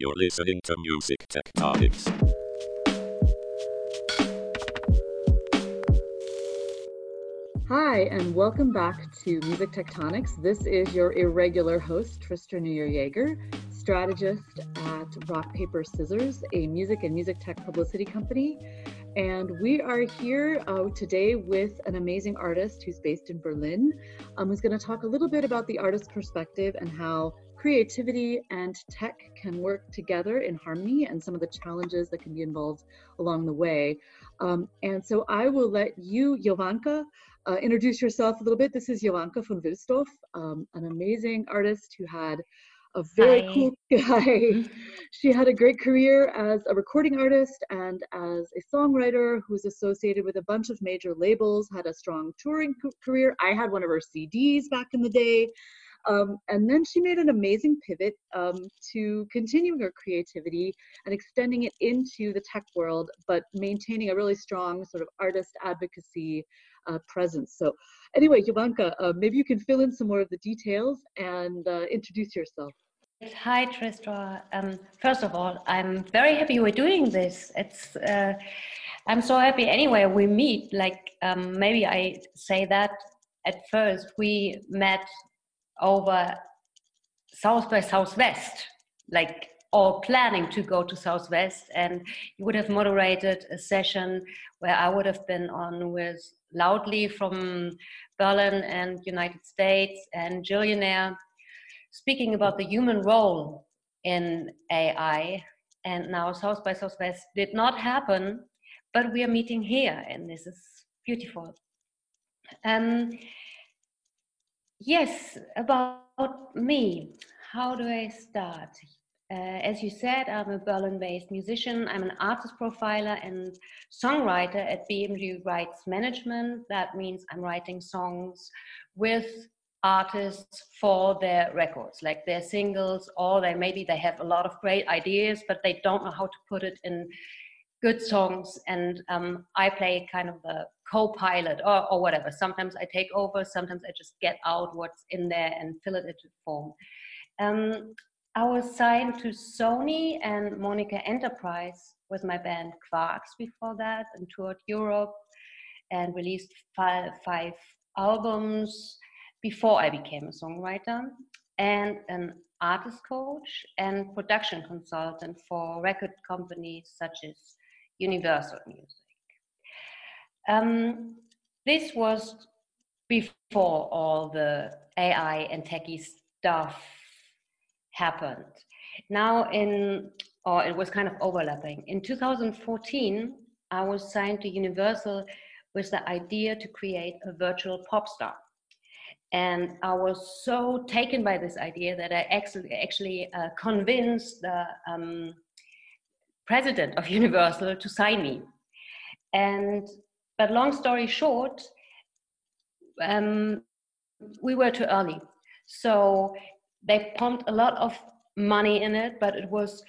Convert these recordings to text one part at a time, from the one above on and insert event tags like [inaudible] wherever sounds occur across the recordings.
You're listening to Music Tectonics. Hi, and welcome back to Music Tectonics. This is your irregular host, Tristra Yeager, strategist at Rock Paper Scissors, a music and music tech publicity company. And we are here uh, today with an amazing artist who's based in Berlin, um, who's going to talk a little bit about the artist perspective and how creativity and tech can work together in harmony and some of the challenges that can be involved along the way. Um, and so I will let you, Jovanka, uh, introduce yourself a little bit. This is Jovanka von Wilsdorf, um, an amazing artist who had a very Hi. cool [laughs] guy. she had a great career as a recording artist and as a songwriter who's associated with a bunch of major labels, had a strong touring career. I had one of her CDs back in the day. Um, and then she made an amazing pivot um, to continuing her creativity and extending it into the tech world, but maintaining a really strong sort of artist advocacy uh, presence. So, anyway, Jovanka, uh, maybe you can fill in some more of the details and uh, introduce yourself. Hi, Tristra. Um, first of all, I'm very happy we're doing this. It's uh, I'm so happy. Anyway, we meet. Like um, maybe I say that at first we met over South by Southwest, like or planning to go to Southwest, and you would have moderated a session where I would have been on with Loudly from Berlin and United States and Jillionaire speaking about the human role in AI. And now South by Southwest did not happen, but we are meeting here, and this is beautiful. Um, yes, about me. How do I start? Uh, as you said, I'm a Berlin based musician. I'm an artist profiler and songwriter at BMG Rights Management. That means I'm writing songs with artists for their records, like their singles, or they maybe they have a lot of great ideas, but they don't know how to put it in good songs. And um, I play kind of the co-pilot or, or whatever. Sometimes I take over, sometimes I just get out what's in there and fill it into form. Um, I was signed to Sony and Monika Enterprise with my band Quarks before that and toured Europe and released five, five albums before I became a songwriter and an artist coach and production consultant for record companies such as Universal Music. Um, this was before all the AI and techie stuff happened. Now, in or it was kind of overlapping. In 2014, I was signed to Universal with the idea to create a virtual pop star. And I was so taken by this idea that I actually, actually uh, convinced the um, president of [laughs] Universal to sign me. And but long story short, um, we were too early. So they pumped a lot of money in it, but it was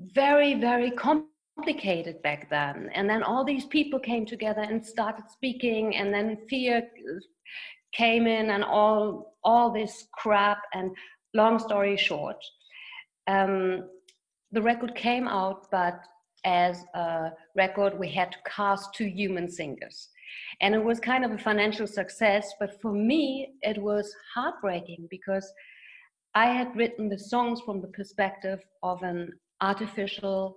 very, very complicated back then. And then all these people came together and started speaking, and then fear came in, and all all this crap. And long story short, um, the record came out, but as a record, we had to cast two human singers. And it was kind of a financial success, but for me, it was heartbreaking because I had written the songs from the perspective of an artificial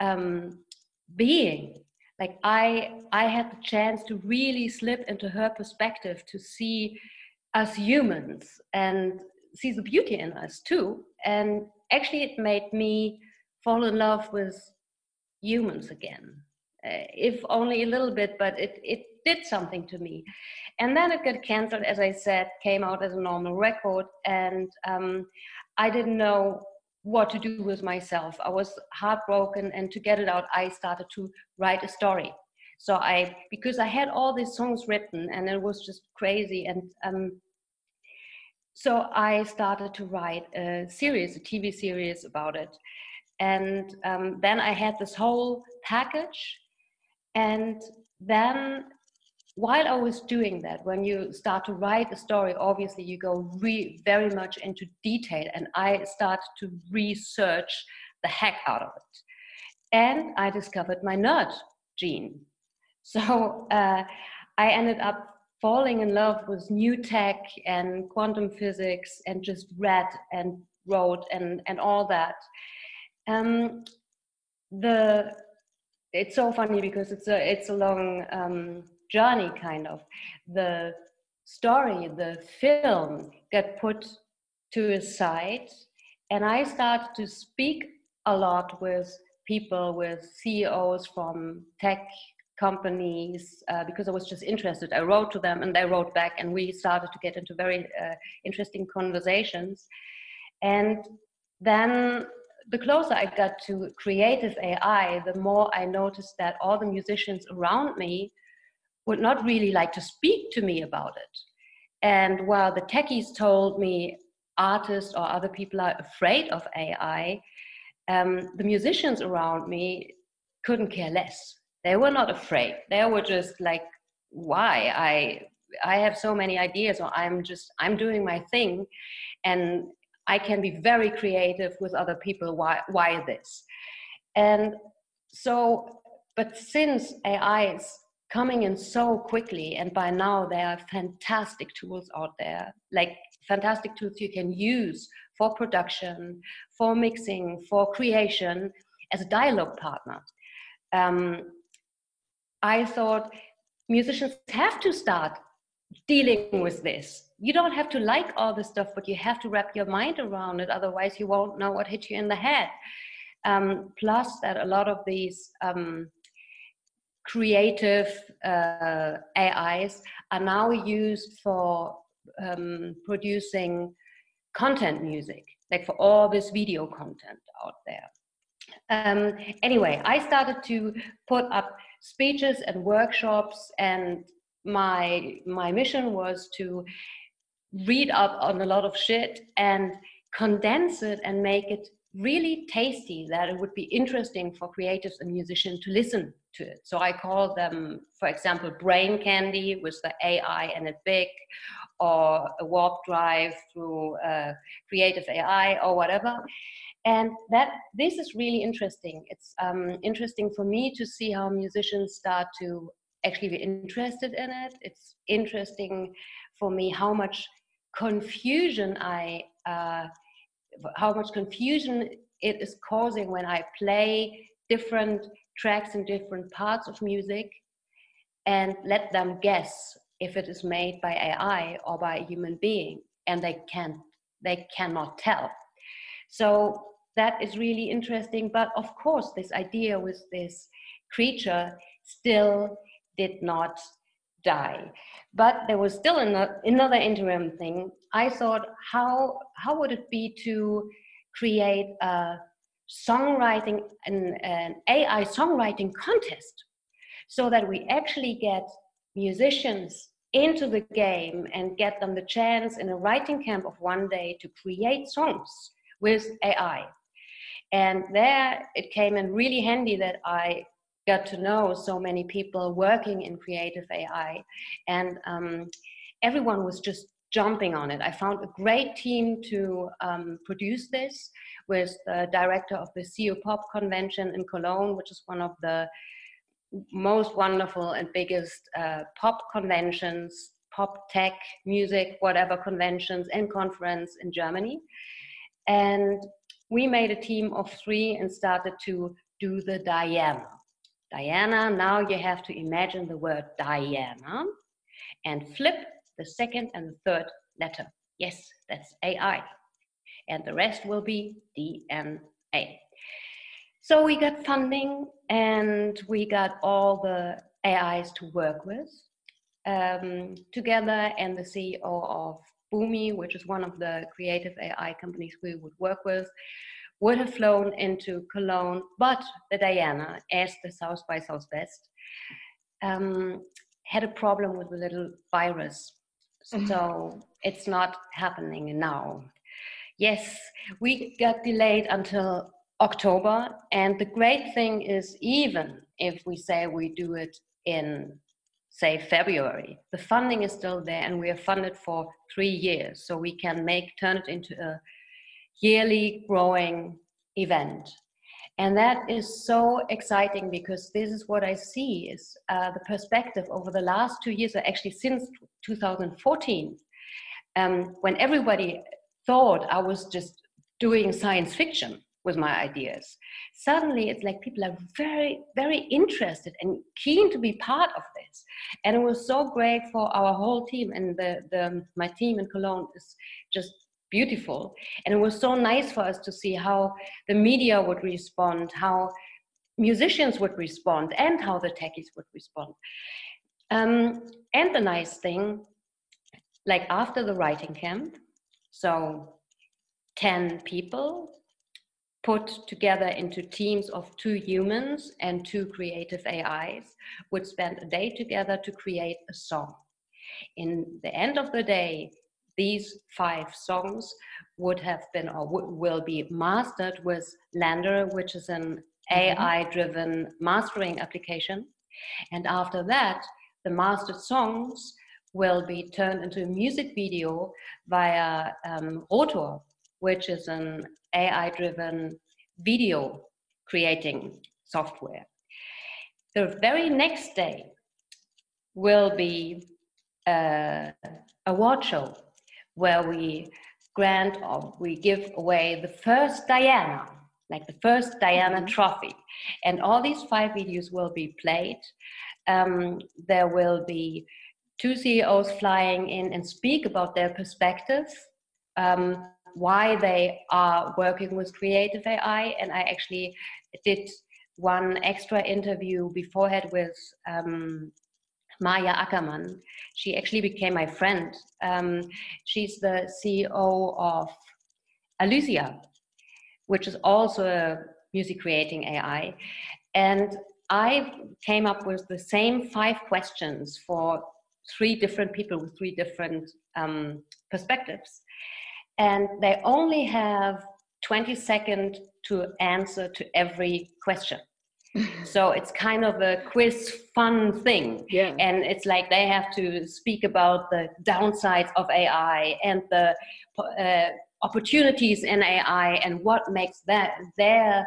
um, being. Like I, I had the chance to really slip into her perspective to see us humans and see the beauty in us too. And actually, it made me fall in love with humans again, uh, if only a little bit, but it, it did something to me. And then it got cancelled, as I said, came out as a normal record, and um, I didn't know what to do with myself. I was heartbroken, and to get it out, I started to write a story. So I, because I had all these songs written, and it was just crazy, and um, so I started to write a series, a TV series about it. And um, then I had this whole package. And then while I was doing that, when you start to write a story, obviously you go very much into detail, and I started to research the heck out of it. And I discovered my nerd gene. [laughs] So uh, I ended up falling in love with new tech and quantum physics and just read and wrote and, and all that. Um, the it's so funny because it's a it's a long um, journey kind of. The story the film got put to a side and i started to speak a lot with people with ceos from tech companies uh, because i was just interested. I wrote to them and they wrote back and we started to get into very uh, interesting conversations. And then the closer I got to creative AI, the more I noticed that all the musicians around me would not really like to speak to me about it. And while the techies told me artists or other people are afraid of AI, um, the musicians around me couldn't care less. They were not afraid. They were just like, why? I I have so many ideas, or I'm just I'm doing my thing, and I can be very creative with other people. Why, why this? And so, but since AI is coming in so quickly, and by now there are fantastic tools out there, like fantastic tools you can use for production, for mixing, for creation as a dialogue partner. Um, I thought musicians have to start dealing with this. You don't have to like all this stuff, but you have to wrap your mind around it. Otherwise, you won't know what hit you in the head. Um, plus, that a lot of these um, creative uh, AIs are now used for um, producing content music, like for all this video content out there. Um, anyway, I started to put up speeches and workshops and my my mission was to read up on a lot of shit and condense it and make it really tasty that it would be interesting for creatives and musicians to listen to it. So I call them, for example, brain candy with the AI and it big, or a warp drive through uh, creative AI or whatever. And that this is really interesting. It's um, interesting for me to see how musicians start to actually be interested in it. It's interesting for me how much confusion I, uh, how much confusion it is causing when I play different tracks in different parts of music and let them guess if it is made by AI or by a human being, and they can't, they cannot tell. So that is really interesting. But of course, this idea with this creature still did not die. But there was still another interim thing. I thought, how, how would it be to create a songwriting, an, an AI songwriting contest so that we actually get musicians into the game and get them the chance in a writing camp of one day to create songs with AI. And there it came in really handy that I got to know so many people working in creative AI, and um, everyone was just jumping on it. I found a great team to um, produce this with the director of the c/o pop convention in Cologne, which is one of the most wonderful and biggest uh, pop conventions, pop tech, music, whatever conventions and conference in Germany. And we made a team of three and started to do the Diana. Diana, now you have to imagine the word Diana and flip the second and the third letter. Yes, that's AI. And the rest will be DNA. So we got funding and we got all the AIs to work with um, together and the CEO of Boomy, which is one of the creative AI companies we would work with, would have flown into Cologne, but the Diana, as the South by Southwest, um, had a problem with a little virus. Mm-hmm. So it's not happening now. Yes, we got delayed until October. And the great thing is, even if we say we do it in say February. The funding is still there and we are funded for three years. So we can make, turn it into a yearly growing event. And that is so exciting because this is what I see is uh, the perspective over the last two years, or actually since 2014, um, when everybody thought I was just doing science fiction with my ideas. Suddenly, it's like people are very, very interested and keen to be part of this. And it was so great for our whole team. And the, the my team in Cologne is just beautiful. And it was so nice for us to see how the media would respond, how musicians would respond, and how the techies would respond. Um, and the nice thing, like after the writing camp, so 10 people put together into teams of two humans and two creative AIs would spend a day together to create a song. In the end of the day, these five songs would have been or will be mastered with LANDR, which is an mm-hmm. AI driven mastering application. And after that, the mastered songs will be turned into a music video via um, Rotor, which is an AI driven video creating software. The very next day will be a award show where we grant or we give away the first Diana, like the first Diana mm-hmm. trophy. And all these five videos will be played. Um, there will be two CEOs flying in and speak about their perspectives, um, why they are working with creative AI. And I actually did one extra interview beforehand with um, Maya Ackerman. She actually became my friend. Um, she's the CEO of Alysia, which is also a music creating AI. And I came up with the same five questions for three different people with three different um, perspectives and they only have 20 seconds to answer to every question. So it's kind of a quiz fun thing. Yeah. And it's like they have to speak about the downsides of AI and the uh, opportunities in AI and what makes that their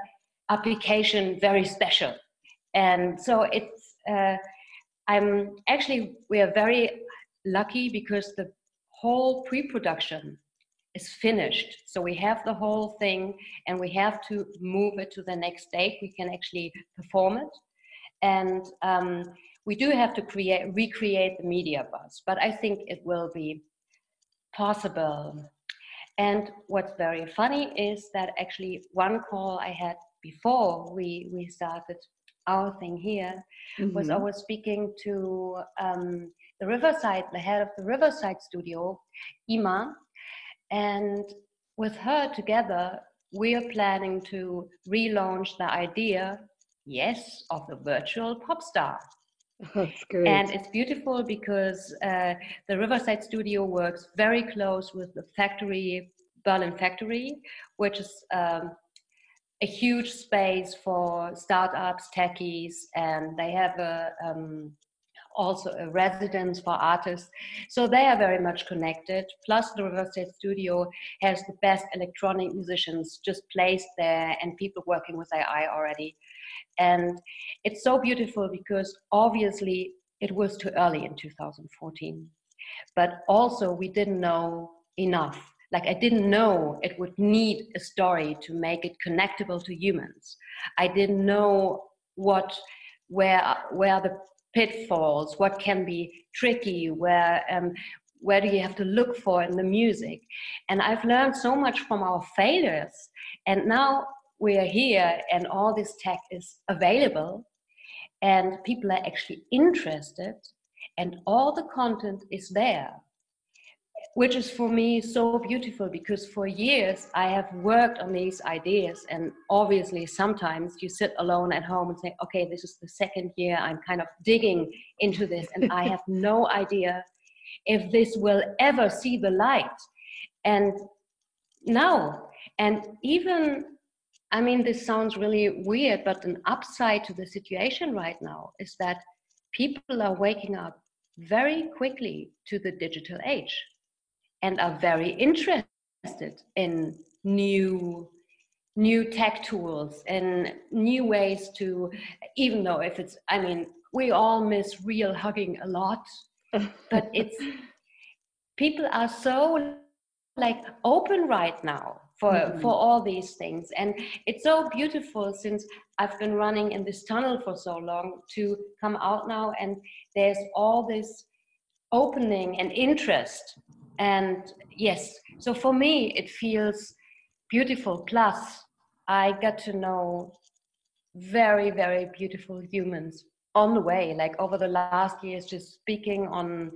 application very special. And so it's, uh, I'm actually, we are very lucky because the whole pre-production is finished. So we have the whole thing and we have to move it to the next date. We can actually perform it. And um, we do have to create, recreate the media buzz, but I think it will be possible. And what's very funny is that actually one call I had before we, we started our thing here mm-hmm. was I was speaking to um, the Riverside, the head of the Riverside studio, Ima, and with her together, we are planning to relaunch the idea, yes, of the virtual pop star. [laughs] That's great. And it's beautiful because uh, the Riverside Studio works very close with the factory, Berlin Factory, which is um, a huge space for startups, techies, and they have a um, also a residence for artists. So they are very much connected. Plus, the Riverside Studio has the best electronic musicians just placed there and people working with AI already. And it's so beautiful because obviously it was too early in 2014. But also, we didn't know enough. Like, I didn't know it would need a story to make it connectable to humans. I didn't know what where where the pitfalls, what can be tricky, where um, where do you have to look for in the music? And I've learned so much from our failures, and now we are here, and all this tech is available, and people are actually interested, and all the content is there which is for me so beautiful because for years I have worked on these ideas. And obviously, sometimes you sit alone at home and say, okay, this is the second year I'm kind of digging into this, and I have [laughs] no idea if this will ever see the light. And now, and even I mean, this sounds really weird, but an upside to the situation right now is that people are waking up very quickly to the digital age and are very interested in new new tech tools and new ways to even though if it's i mean we all miss real hugging a lot [laughs] but it's people are so like open right now for mm-hmm. for all these things and it's so beautiful since i've been running in this tunnel for so long to come out now and there's all this opening and interest and yes so for me it feels beautiful. Plus i got to know very very beautiful humans on the way like over the last years just speaking on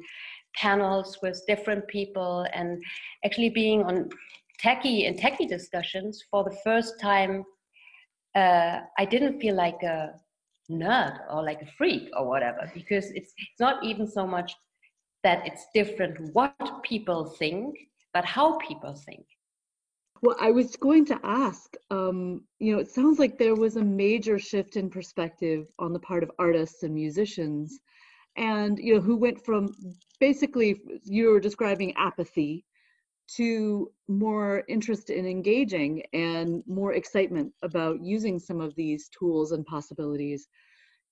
panels with different people and actually being on techie and techie discussions for the first time uh, i didn't feel like a nerd or like a freak or whatever because it's it's not even so much that it's different what people think but how people think. Well i was going to ask um, you know it sounds like there was a major shift in perspective on the part of artists and musicians. And you know who went from basically you were describing apathy to more interest in engaging and more excitement about using some of these tools and possibilities.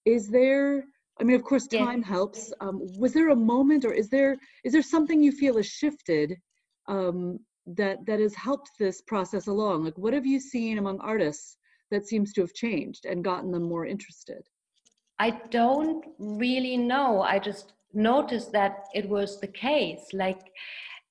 Is there i mean of course time yeah. helps. Um, was there a moment or is there is there something you feel has shifted um, that that has helped this process along? Like what have you seen among artists that seems to have changed and gotten them more interested? I don't really know. I just noticed that it was the case. Like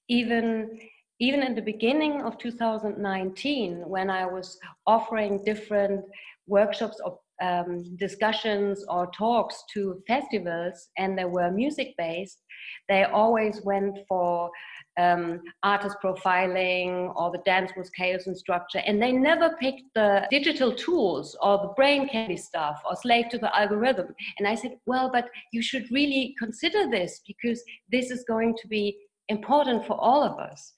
even even in the beginning of 2019 when i was offering different workshops or um, discussions or talks to festivals and they were music based they always went for um, artist profiling or the dance with chaos and structure and they never picked the digital tools or the brain candy stuff or slave to the algorithm. And i said well but you should really consider this because this is going to be important for all of us.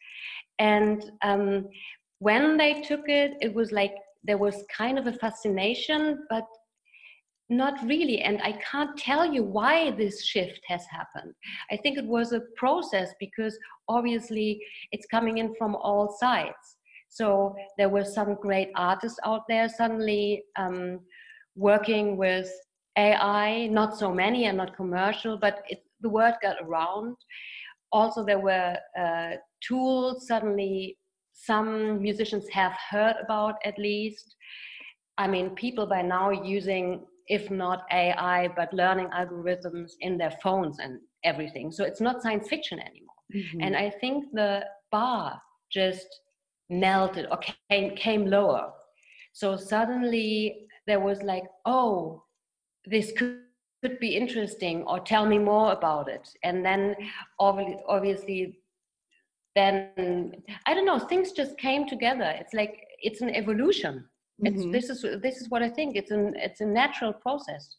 And um, when they took it it was like there was kind of a fascination but not really. And i can't tell you why this shift has happened. I think it was a process because obviously it's coming in from all sides. So there were some great artists out there suddenly um, working with ai not so many and not commercial but it, the word got around. Also there were uh, tools suddenly some musicians have heard about at least. I mean people by now using if not ai but learning algorithms in their phones and everything. So it's not science fiction anymore. Mm-hmm. and i think the bar just melted or came, came lower. So suddenly there was like oh this could could be interesting or tell me more about it. And then obviously then i don't know things just came together. It's like it's an evolution. It's mm-hmm. this is this is what i think. It's an it's a natural process.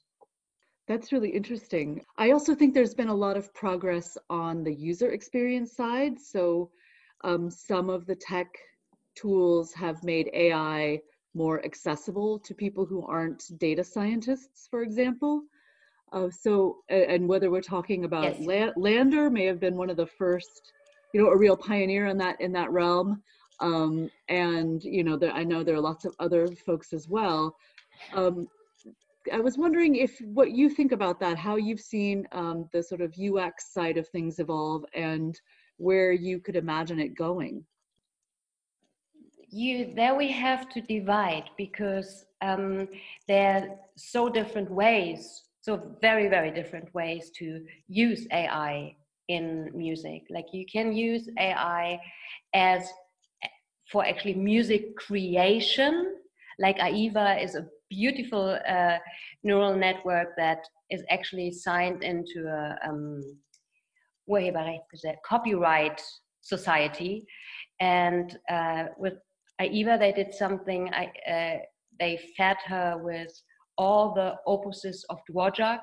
That's really interesting. I also think there's been a lot of progress on the user experience side. So um, some of the tech tools have made ai more accessible to people who aren't data scientists for example. Uh, so and whether we're talking about yes. LANDR may have been one of the first you know a real pioneer in that in that realm. Um, and you know there, i know there are lots of other folks as well. Um, i was wondering if what you think about that how you've seen um, the sort of ux side of things evolve and where you could imagine it going. You there we have to divide because um, there are so different ways so very very different ways to use ai in music. Like you can use AI as for actually music creation. Like AIVA is a beautiful uh, neural network that is actually signed into a um, copyright society. And uh, with AIVA, they did something. I, uh, they fed her with all the opuses of Dvorak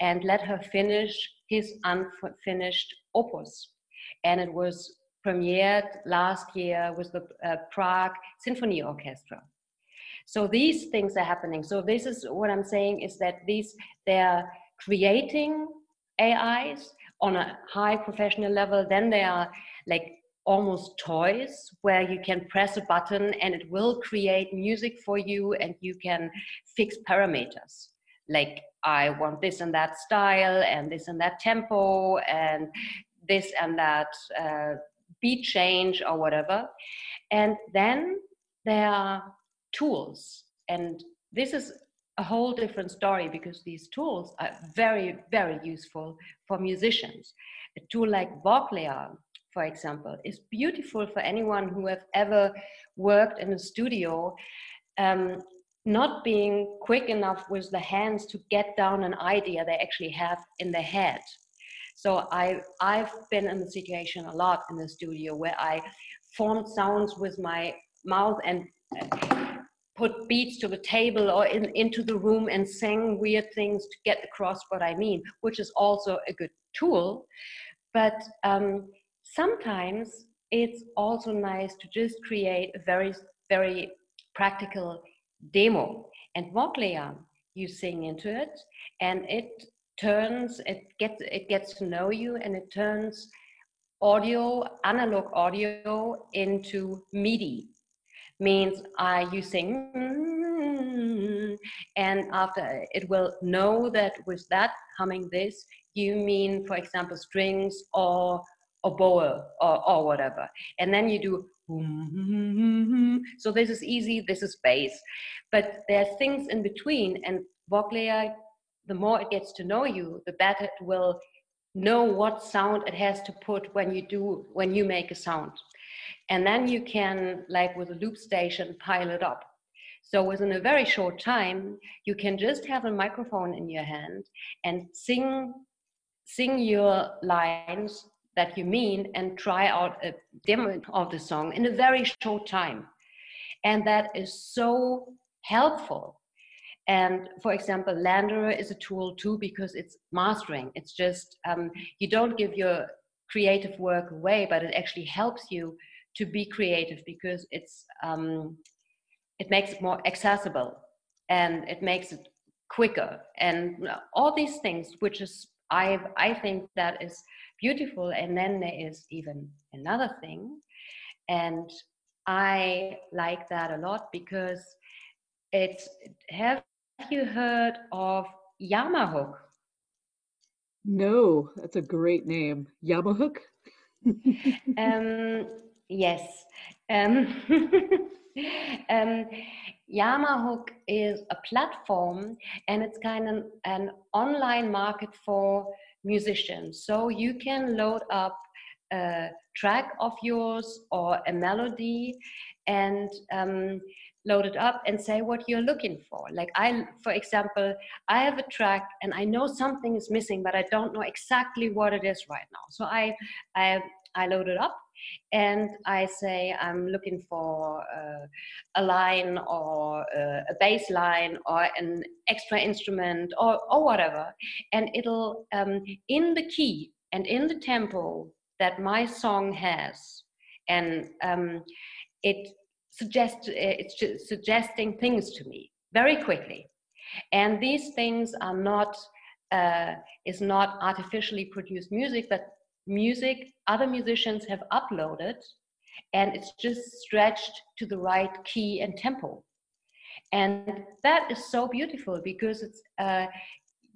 and let her finish his unfinished opus. And it was premiered last year with the uh, Prague Symphony Orchestra. So these things are happening. So this is what I'm saying is that these they're creating AIs on a high professional level. Then they are like almost toys where you can press a button and it will create music for you and you can fix parameters like I want this and that style and this and that tempo and this and that uh, beat change or whatever. And then there are tools. And this is a whole different story because these tools are very, very useful for musicians. A tool like Vochlea, for example, is beautiful for anyone who have ever worked in a studio um, not being quick enough with the hands to get down an idea they actually have in their head. So I, I've been in the situation a lot in the studio where I formed sounds with my mouth and put beats to the table or in, into the room and sang weird things to get across what I mean, which is also a good tool. But um, sometimes it's also nice to just create a very, very practical demo. And what layer you sing into it, and it turns, it gets, it gets to know you, and it turns audio, analog audio, into MIDI. Means uh, you sing, and after it will know that with that humming this, you mean, for example, strings or oboe or, or whatever. And then you do Mm-hmm. so this is easy, this is bass. But there are things in between, and Vochlea, the more it gets to know you, the better it will know what sound it has to put when you do when you make a sound. And then you can, like with a loop station, pile it up. So within a very short time, you can just have a microphone in your hand and sing sing your lines that you mean and try out a demo of the song in a very short time. And that is so helpful. And for example, Landerer is a tool too because it's mastering. It's just, um, you don't give your creative work away, but it actually helps you to be creative because it's, um, it makes it more accessible and it makes it quicker and all these things, which is, I, I think that is beautiful. And then there is even another thing. And I like that a lot because it's, have you heard of Jamahook? No, that's a great name. Jamahook? [laughs] um, yes. Um, [laughs] um, Jamahook is a platform and it's kind of an online market for musicians. So you can load up a track of yours or a melody and um, load it up and say what you're looking for. Like I, for example, I have a track and I know something is missing, but I don't know exactly what it is right now. So I, I, I load it up and I say I'm looking for uh, a line or uh, a bass line or an extra instrument or, or whatever, and it'll um, in the key and in the tempo that my song has, and um, it suggests it's suggesting things to me very quickly, and these things are not. Uh, is not artificially produced music, but music other musicians have uploaded and it's just stretched to the right key and tempo. And that is so beautiful because it's uh,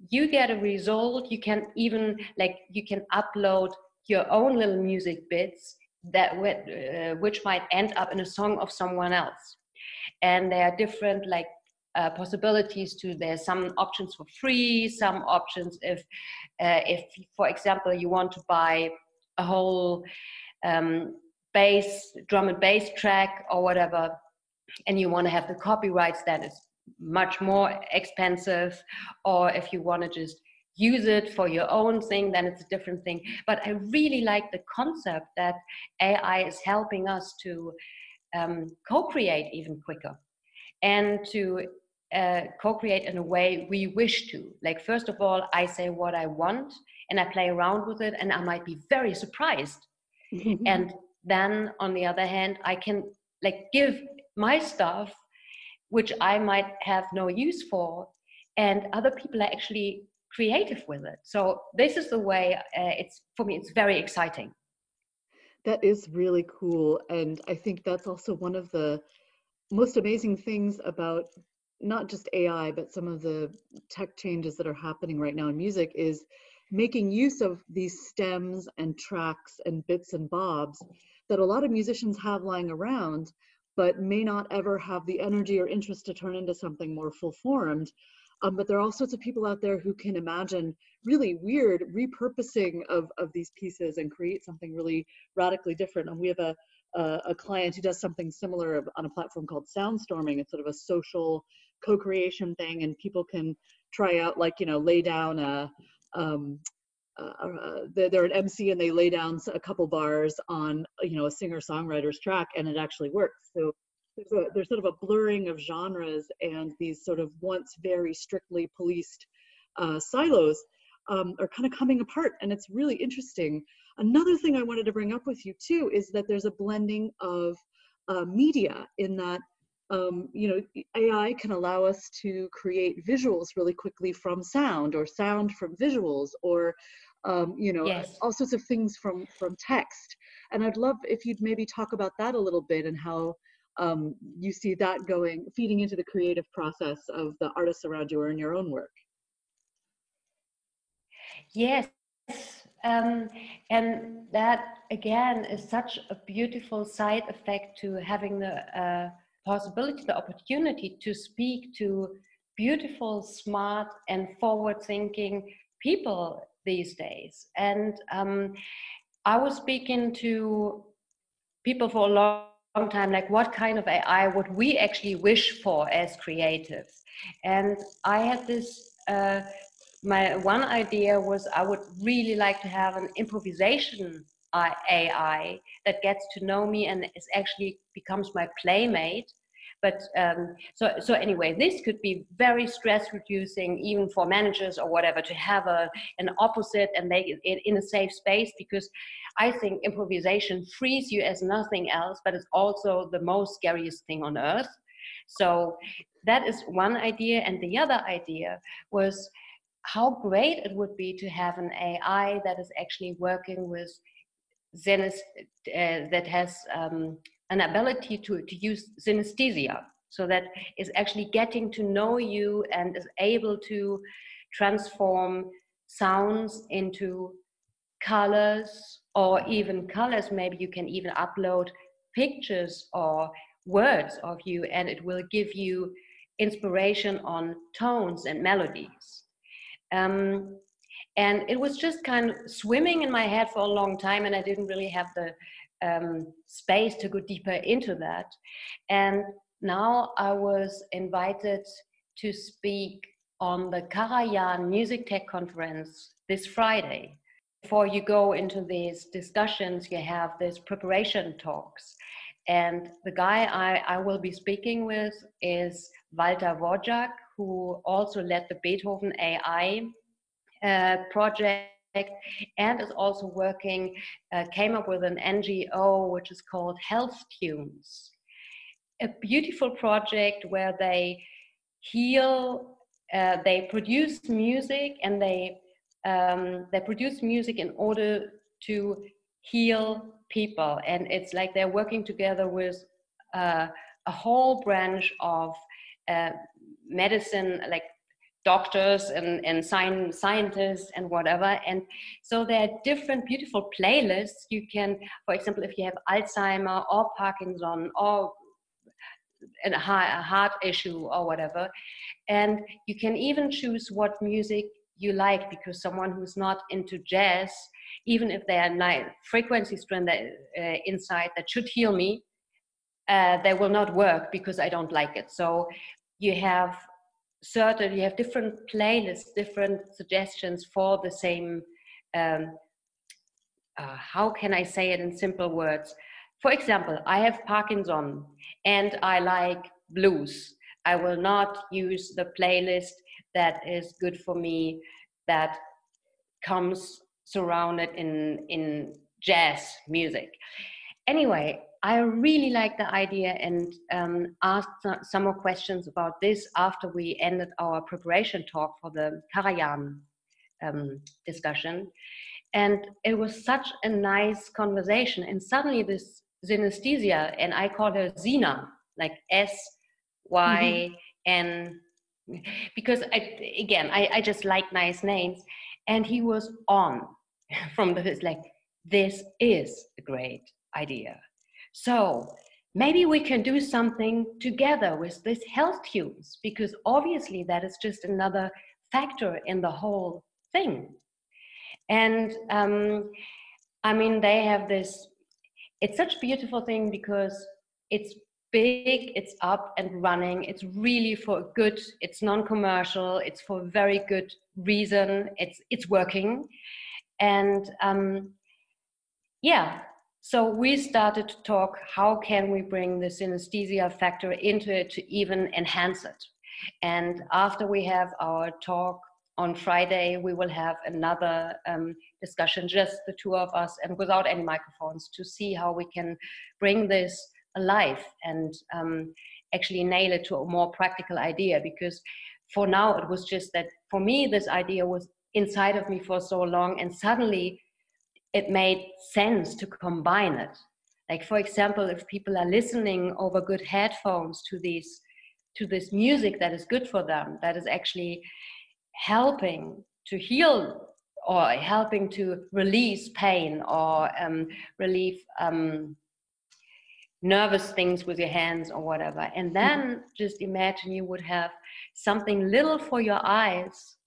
you get a result. You can even like you can upload your own little music bits that uh, which might end up in a song of someone else. And there are different like uh, possibilities to there's some options for free some options if uh, if for example you want to buy a whole um, bass drum and bass track or whatever and you want to have the copyrights then it's much more expensive. Or if you want to just use it for your own thing then it's a different thing. But i really like the concept that ai is helping us to um, co-create even quicker and to uh, co-create in a way we wish to. Like first of all, I say what I want and I play around with it, and I might be very surprised. [laughs] and then on the other hand, I can like give my stuff, which I might have no use for, and other people are actually creative with it. So this is the way uh, it's for me. It's very exciting. That is really cool, and I think that's also one of the most amazing things about not just AI, but some of the tech changes that are happening right now in music is making use of these stems and tracks and bits and bobs that a lot of musicians have lying around, but may not ever have the energy or interest to turn into something more full formed. Um, but there are all sorts of people out there who can imagine really weird repurposing of, of these pieces and create something really radically different. And we have a, a, a client who does something similar on a platform called Soundstorming. It's sort of a social co-creation thing and people can try out like, you know, lay down a, um, uh, uh, they're an MC and they lay down a couple bars on you know a singer songwriter's track and it actually works. So there's, a, there's sort of a blurring of genres and these sort of once very strictly policed uh, silos um, are kind of coming apart and it's really interesting. Another thing I wanted to bring up with you too is that there's a blending of uh, media in that um, you know, AI can allow us to create visuals really quickly from sound or sound from visuals or, um, you know, yes. all sorts of things from, from text. And I'd love if you'd maybe talk about that a little bit and how um, you see that going, feeding into the creative process of the artists around you or in your own work. Yes, um, and that again is such a beautiful side effect to having the uh, possibility, the opportunity to speak to beautiful, smart, and forward thinking people these days. And um, I was speaking to people for a long, long time, like what kind of AI would we actually wish for as creatives? And I had this. Uh, my one idea was I would really like to have an improvisation AI that gets to know me and is actually becomes my playmate. But um, so so anyway, this could be very stress reducing even for managers or whatever to have a an opposite and make it in a safe space because I think improvisation frees you as nothing else, but it's also the most scariest thing on earth. So that is one idea, and the other idea was how great it would be to have an AI that is actually working with Zenith, uh, that has um, an ability to, to use synesthesia. So that is actually getting to know you and is able to transform sounds into colors or even colors. Maybe you can even upload pictures or words of you and it will give you inspiration on tones and melodies. Um, and it was just kind of swimming in my head for a long time and i didn't really have the um, space to go deeper into that. And now i was invited to speak on the karajan music tech conference this friday. Before you go into these discussions you have these preparation talks. And the guy I, I will be speaking with is Walter Werzowa, who also led the Beethoven AI uh, project and is also working, uh, came up with an NGO which is called Health Tunes. A beautiful project where they heal, uh, they produce music and they, um, they produce music in order to heal people. And it's like they're working together with uh, a whole branch of uh, medicine, like doctors and, and scientists and whatever. And so there are different beautiful playlists. You can, for example, if you have Alzheimer or Parkinson or a heart issue or whatever, and you can even choose what music you like because someone who's not into jazz, even if they are nine frequency strand uh, inside that should heal me, uh, they will not work because I don't like it. So you have certain you have different playlists different suggestions for the same um, uh, how can i say it in simple words? For example i have parkinson and i like blues. I will not use the playlist that is good for me that comes surrounded in in jazz music. Anyway I really like the idea and um, asked some more questions about this after we ended our preparation talk for the Karajan um, discussion. And it was such a nice conversation. And suddenly, this synesthesia, and I call her Zina, like S Y N, because I, again, I, I just like nice names. And he was on [laughs] from the, like, this is a great idea. So maybe we can do something together with this HealthTunes because obviously that is just another factor in the whole thing. And um, i mean they have this it's such a beautiful thing because it's big it's up and running it's really for good it's non-commercial it's for very good reason it's it's working. And um, yeah so we started to talk how can we bring the synesthesia factor into it to even enhance it. And after we have our talk on Friday, we will have another um, discussion, just the two of us and without any microphones, to see how we can bring this alive and um, actually nail it to a more practical idea. Because for now, it was just that for me, this idea was inside of me for so long, and suddenly it made sense to combine it. Like for example, if people are listening over good headphones to these to this music that is good for them, that is actually helping to heal or helping to release pain or um, relieve um, nervous things with your hands or whatever. And then just imagine you would have something little for your eyes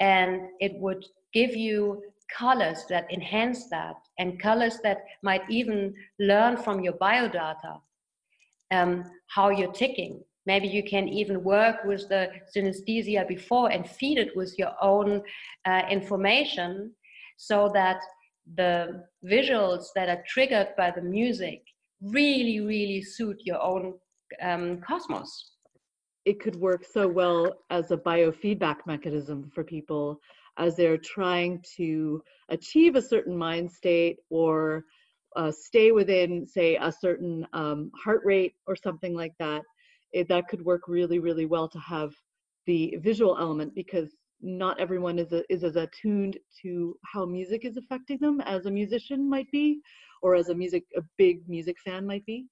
and it would give you colors that enhance that and colors that might even learn from your biodata um, how you're ticking. Maybe you can even work with the synesthesia before and feed it with your own uh, information so that the visuals that are triggered by the music really, really suit your own um, cosmos. It could work so well as a biofeedback mechanism for people as they're trying to achieve a certain mind state or uh, stay within, say, a certain um, heart rate or something like that, it, that could work really, really well to have the visual element because not everyone is, a, is as attuned to how music is affecting them as a musician might be, or as a music a big music fan might be.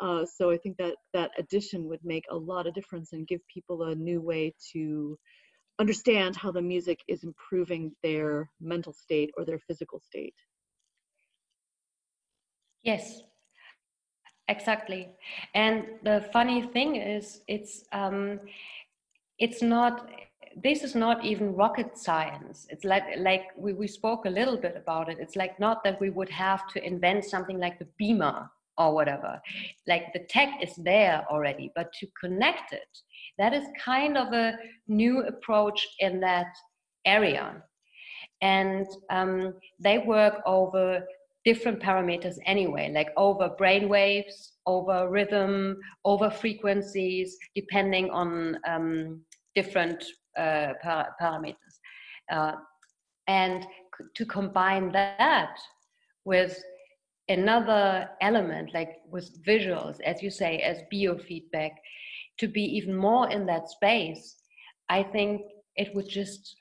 Uh, so I think that that addition would make a lot of difference and give people a new way to understand how the music is improving their mental state or their physical state. Yes, exactly. And the funny thing is, it's um, it's not. This is not even rocket science. It's like like we, we spoke a little bit about it. It's like not that we would have to invent something like the beamer or whatever. Like the tech is there already, but to connect it that is kind of a new approach in that area. And um, they work over different parameters anyway, like over brain waves, over rhythm, over frequencies, depending on um, different uh, par- parameters. Uh, and to combine that with another element, like with visuals, as you say, as biofeedback, to be even more in that space, I think it would just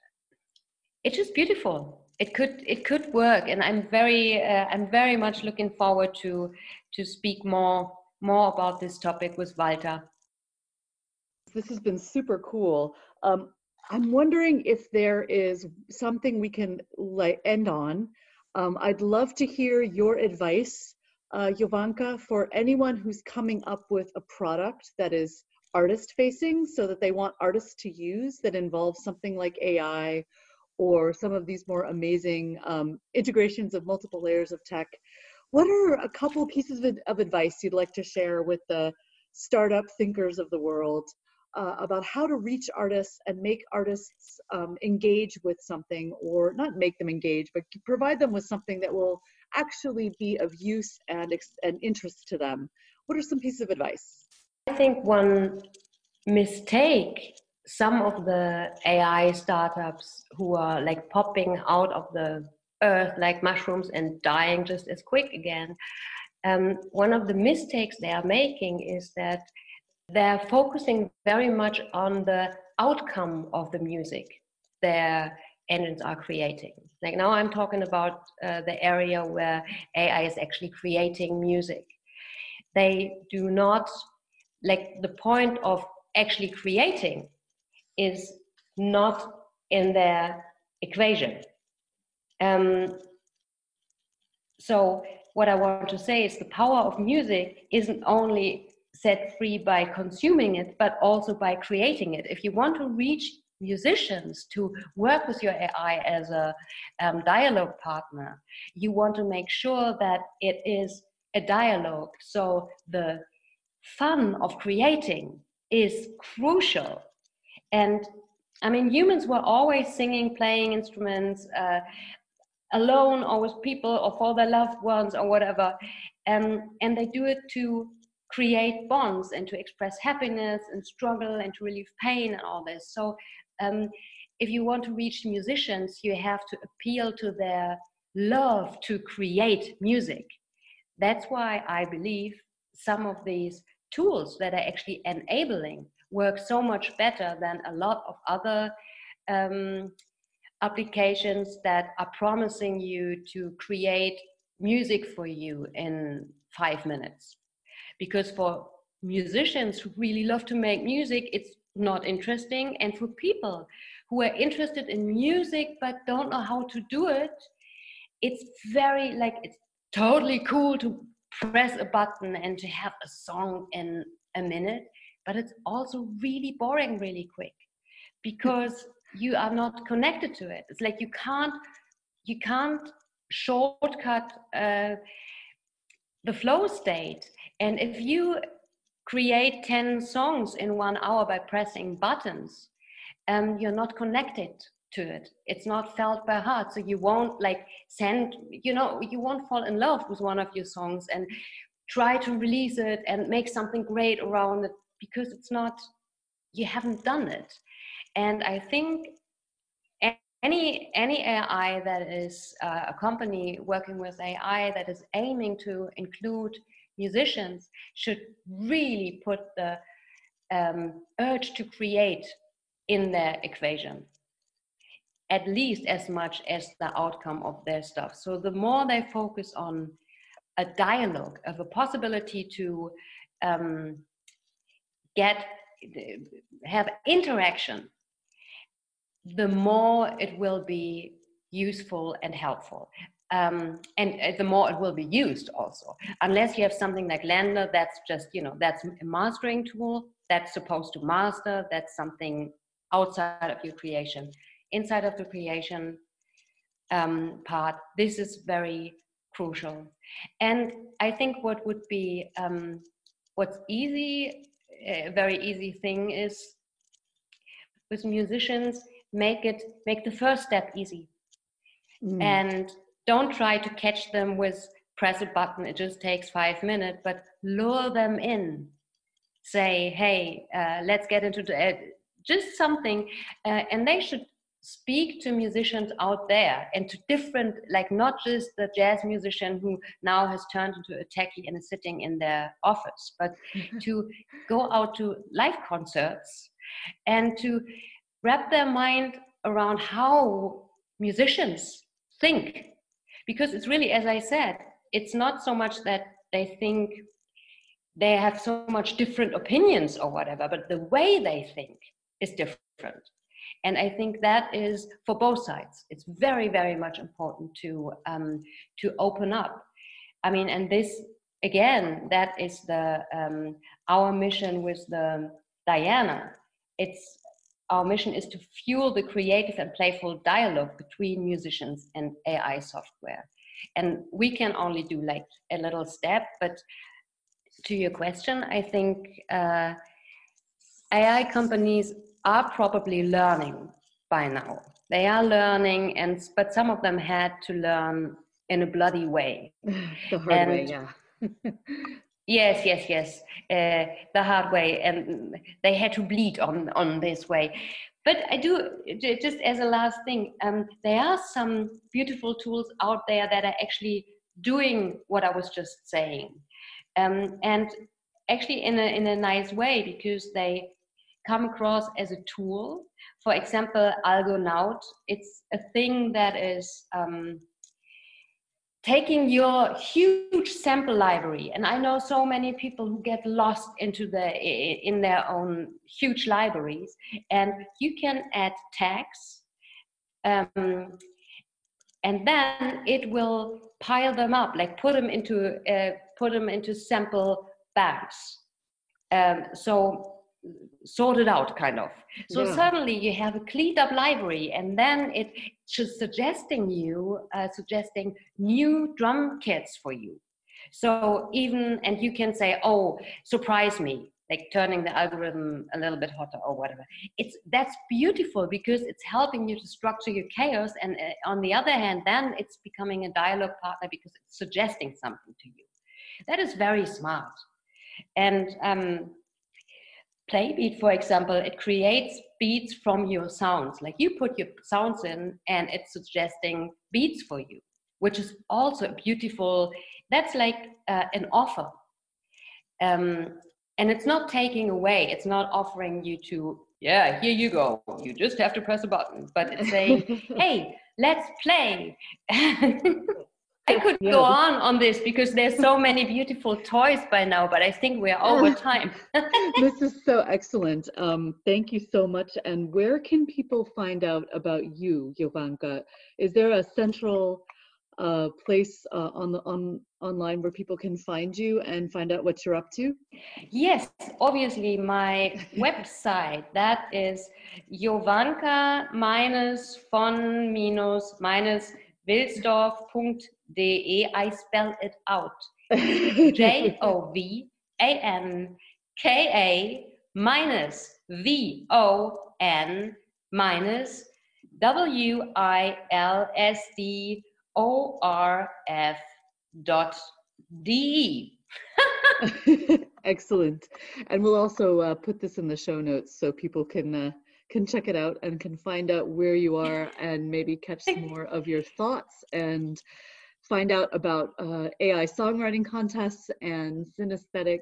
it's just beautiful. It could it could work, and I'm very uh, I'm very much looking forward to to speak more more about this topic with Walter. This has been super cool. Um, I'm wondering if there is something we can like end on. Um, I'd love to hear your advice, uh, Jovanka, for anyone who's coming up with a product that is artist facing so that they want artists to use that involve something like AI or some of these more amazing um, integrations of multiple layers of tech. What are a couple pieces of, of advice you'd like to share with the startup thinkers of the world uh, about how to reach artists and make artists um, engage with something, or not make them engage, but provide them with something that will actually be of use and, and interest to them? What are some pieces of advice? I think one mistake some of the AI startups who are like popping out of the earth like mushrooms and dying just as quick again. Um, one of the mistakes they are making is that they're focusing very much on the outcome of the music. They're engines are creating. Like now I'm talking about uh, the area where AI is actually creating music. They do not, like the point of actually creating is not in their equation. Um, so what I want to say is the power of music isn't only set free by consuming it, but also by creating it. If you want to reach musicians to work with your AI as a um, dialogue partner, you want to make sure that it is a dialogue. So the fun of creating is crucial. And I mean, humans were always singing, playing instruments, uh, alone or with people or for their loved ones or whatever. Um, and they do it to create bonds and to express happiness and struggle and to relieve pain and all this. So um, if you want to reach musicians, you have to appeal to their love to create music. That's why I believe some of these tools that are actually enabling work so much better than a lot of other um, applications that are promising you to create music for you in five minutes. Because for musicians who really love to make music, it's not interesting. And for people who are interested in music but don't know how to do it, it's very like it's totally cool to press a button and to have a song in a minute, but it's also really boring really quick because [laughs] you are not connected to it. It's like you can't you can't shortcut uh, the flow state. And if you create 10 songs in one hour by pressing buttons, um, you're not connected to it. It's not felt by heart. So you won't like send, you know, you won't fall in love with one of your songs and try to release it and make something great around it because it's not, you haven't done it. And I think any any AI that is uh, a company working with AI that is aiming to include musicians should really put the um, urge to create in their equation at least as much as the outcome of their stuff so the more they focus on a dialogue of a possibility to um, get have interaction the more it will be useful and helpful. Um, and uh, the more it will be used also. Unless you have something like LANDR, that's just, you know, that's a mastering tool that's supposed to master, that's something outside of your creation. Inside of the creation um, part, this is very crucial. And I think what would be, um, what's easy, a very easy thing is with musicians, make it make the first step easy mm. and don't try to catch them with press a button it just takes five minutes but lure them in say hey uh, let's get into the uh, just something uh, and they should speak to musicians out there and to different like not just the jazz musician who now has turned into a techie and is sitting in their office but [laughs] to go out to live concerts and to wrap their mind around how musicians think. Because it's really, as I said, it's not so much that they think they have so much different opinions or whatever, but the way they think is different. And I think that is for both sides. It's very, very much important to um, to open up. I mean, and this again, that is the um, our mission with the Diana. It's our mission is to fuel the creative and playful dialogue between musicians and AI software. And we can only do like a little step, but to your question, I think uh, AI companies are probably learning by now. They are learning, and but some of them had to learn in a bloody way. [laughs] the hard and, way, yeah. [laughs] Yes, yes, yes. Uh, the hard way, and they had to bleed on on this way. But I do just as a last thing. Um, there are some beautiful tools out there that are actually doing what I was just saying, um, and actually in a in a nice way because they come across as a tool. For example, Algonaut, it's a thing that is um, taking your huge sample library and i know so many people who get lost into the in their own huge libraries and you can add tags um, and then it will pile them up like put them into uh, put them into sample banks um, so sorted out kind of so yeah. suddenly you have a cleaned up library and then it just suggesting you uh, suggesting new drum kits for you. So even and you can say oh surprise me like turning the algorithm a little bit hotter or whatever. It's that's beautiful because it's helping you to structure your chaos and uh, on the other hand then it's becoming a dialogue partner because it's suggesting something to you. That is very smart. And um, Playbeat, for example, it creates beats from your sounds. Like you put your sounds in and it's suggesting beats for you, which is also a beautiful, that's like uh, an offer. Um, and it's not taking away, it's not offering you to, yeah, here you go. You just have to press a button. But it's saying, [laughs] hey, let's play. [laughs] I could yeah. go on on this because there's so many beautiful toys by now, but I think we're over time. [laughs] this is so excellent. Um, thank you so much. And where can people find out about you, Jovanka? Is there a central uh, place uh, on the on online where people can find you and find out what you're up to? Yes, obviously my [laughs] website that is Jovanka minus von minus minus wilsdorf.de. I spell it out. J O V A N K A minus V O N minus W I L S D O R F dot D. [laughs] Excellent. And we'll also uh, put this in the show notes so people can uh, can check it out and can find out where you are and maybe catch some [laughs] more of your thoughts and find out about uh, AI songwriting contests and synesthetic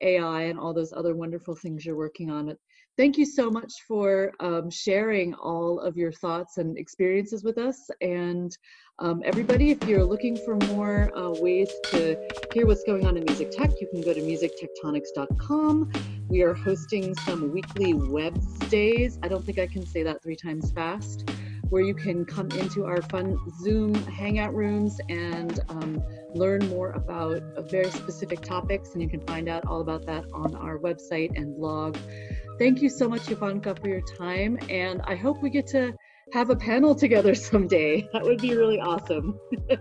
AI and all those other wonderful things you're working on. Thank you so much for um, sharing all of your thoughts and experiences with us. And um, everybody, if you're looking for more uh, ways to hear what's going on in music tech, you can go to musictectonics.com. We are hosting some weekly web stays. I don't think I can say that three times fast where you can come into our fun Zoom hangout rooms and um, learn more about very specific topics. And you can find out all about that on our website and blog. Thank you so much, Jovanka, for your time. And I hope we get to have a panel together [laughs] someday. That would be really awesome. [laughs]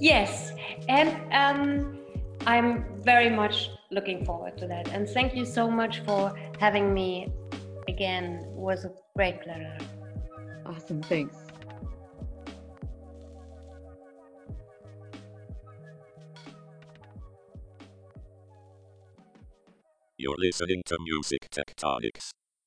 yes. And um, I'm very much looking forward to that. And thank you so much for having me again. It was a great pleasure. Awesome. Thanks. You're listening to Music Tectonics.